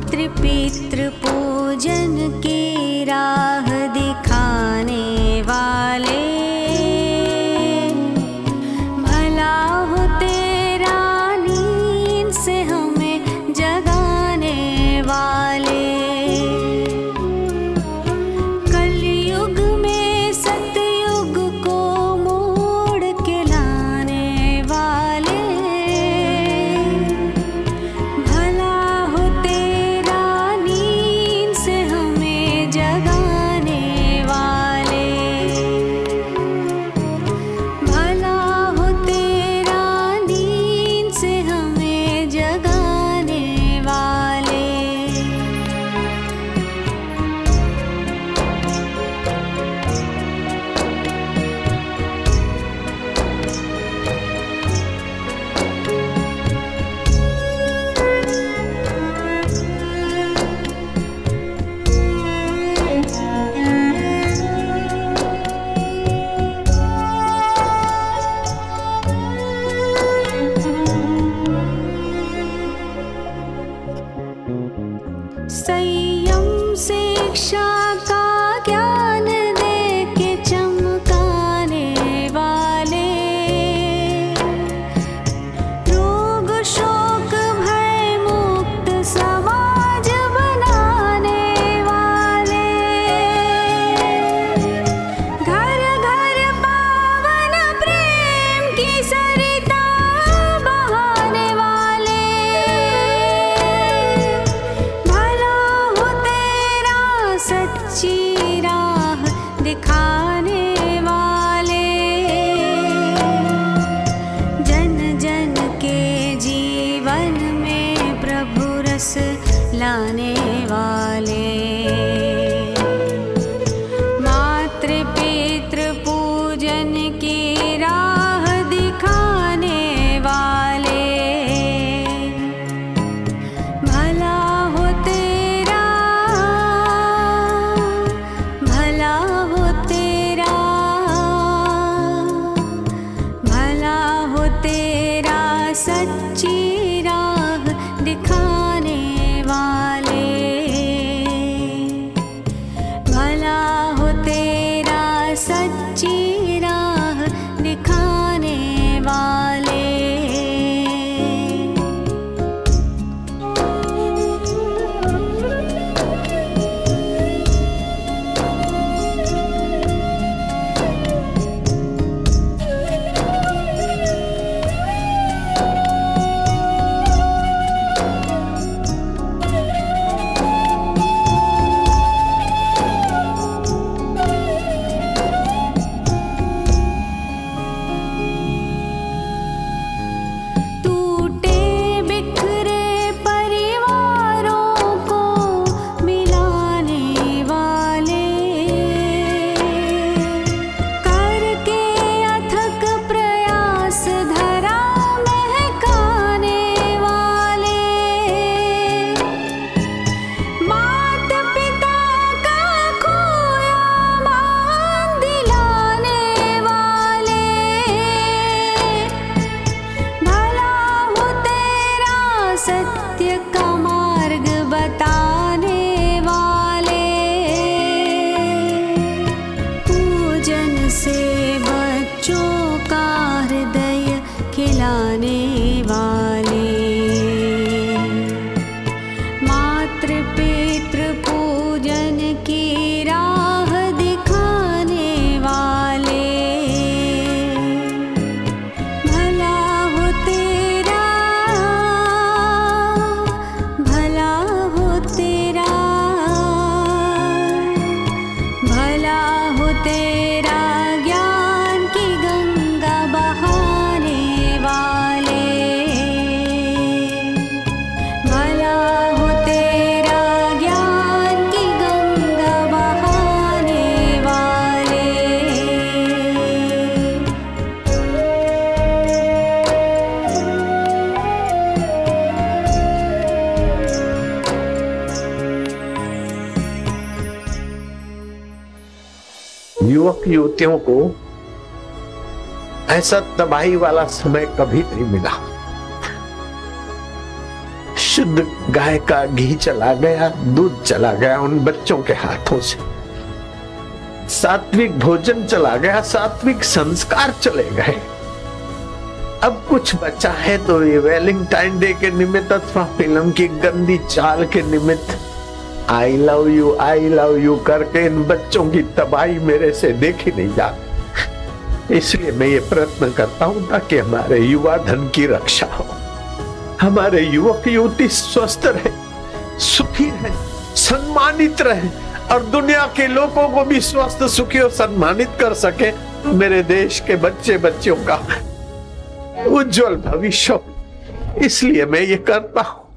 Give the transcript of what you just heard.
मातृ पितृ पूजन की राह दिखाने पूजन युवक युवतियों को ऐसा तबाही वाला समय कभी नहीं मिला। शुद्ध गाय का घी चला गया, दूध चला गया उन बच्चों के हाथों से। सात्विक भोजन चला गया, सात्विक संस्कार चले गए। अब कुछ बचा है तो ये वेलिंगटाइन डे के निमित्त अथवा फ़िल्म की गंदी चाल के निमित्त I love you I love you करके इन बच्चों की तबाही मेरे से देखी नहीं जाती इसलिए मैं ये प्रयत्न करता हूँ ताकि हमारे युवा धन की रक्षा हो। हमारे युवक युवती स्वस्थ रहे, सुखी रहे, सम्मानित रहे और दुनिया के लोगों को भी स्वस्थ, सुखी और सम्मानित कर सके। मेरे देश के बच्चे बच्चों का उज्जवल भविष्य इसलिए मैं ये करता हूँ।